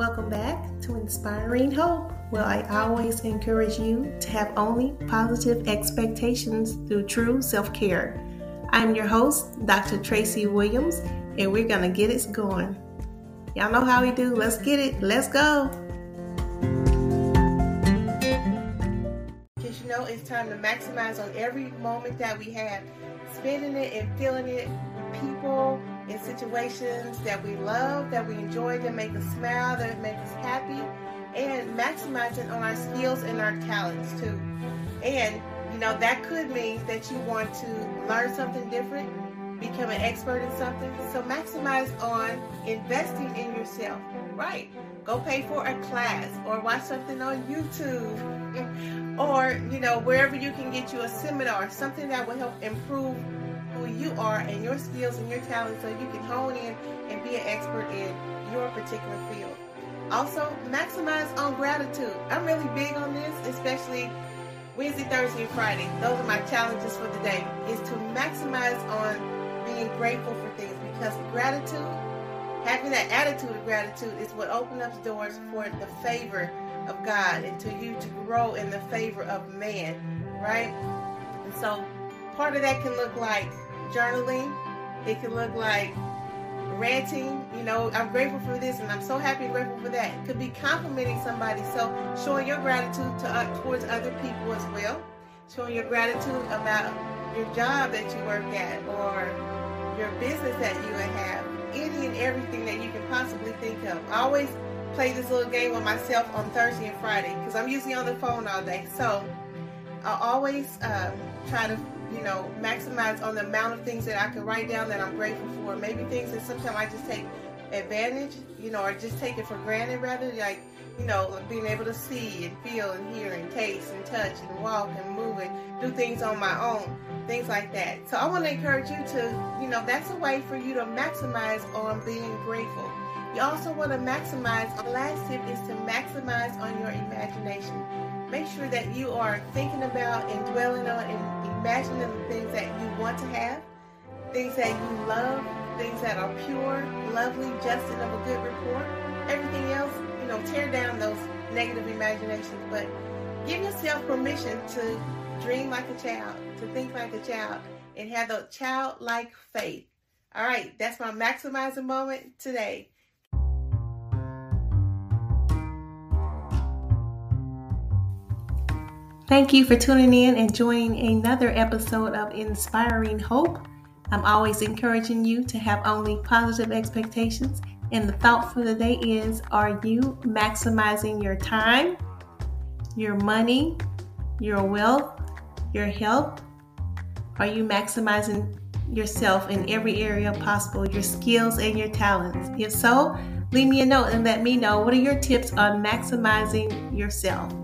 Welcome back to Inspiring Hope, where I always encourage you to have only positive expectations through true self care. I'm your host, Dr. Tracy Williams, and we're going to get it going. Y'all know how we do. Let's get it. Let's go. Because you know, it's time to maximize on every moment that we have, spending it and feeling it with people in situations that we love, that we enjoy, that make us smile, that make us happy, and maximizing on our skills and our talents too. And you know that could mean that you want to learn something different, become an expert in something. So maximize on investing in yourself. Right. Go pay for a class or watch something on YouTube or you know wherever you can get you a seminar, something that will help improve who you are and your skills and your talents so you can hone in and be an expert in your particular field. Also, maximize on gratitude. I'm really big on this, especially Wednesday, Thursday, and Friday. Those are my challenges for the day, is to maximize on being grateful for things because gratitude, having that attitude of gratitude is what opens up doors for the favor of God and to you to grow in the favor of man, right? And so part of that can look like journaling. It can look like ranting. You know, I'm grateful for this, and I'm so happy and grateful for that. It could be complimenting somebody, so showing your gratitude to uh, towards other people as well. Showing your gratitude about your job that you work at or your business that you have. Any and everything that you can possibly think of. I always play this little game with myself on Thursday and Friday because I'm usually on the phone all day. So I always uh, try to you know, maximize on the amount of things that I can write down that I'm grateful for. Maybe things that sometimes I just take advantage, you know, or just take it for granted rather, like, you know, being able to see and feel and hear and taste and touch and walk and move and do things on my own, things like that. So I want to encourage you to, you know, that's a way for you to maximize on being grateful. You also want to maximize, the last tip is to maximize on your imagination. Make sure that you are thinking about and dwelling on and imagining the things that you want to have, things that you love, things that are pure, lovely, just, and of a good report. Everything else, you know, tear down those negative imaginations, but give yourself permission to dream like a child, to think like a child, and have the childlike faith. All right, that's my maximizing moment today. Thank you for tuning in and joining another episode of Inspiring Hope. I'm always encouraging you to have only positive expectations. And the thought for the day is Are you maximizing your time, your money, your wealth, your health? Are you maximizing yourself in every area possible, your skills and your talents? If so, leave me a note and let me know what are your tips on maximizing yourself.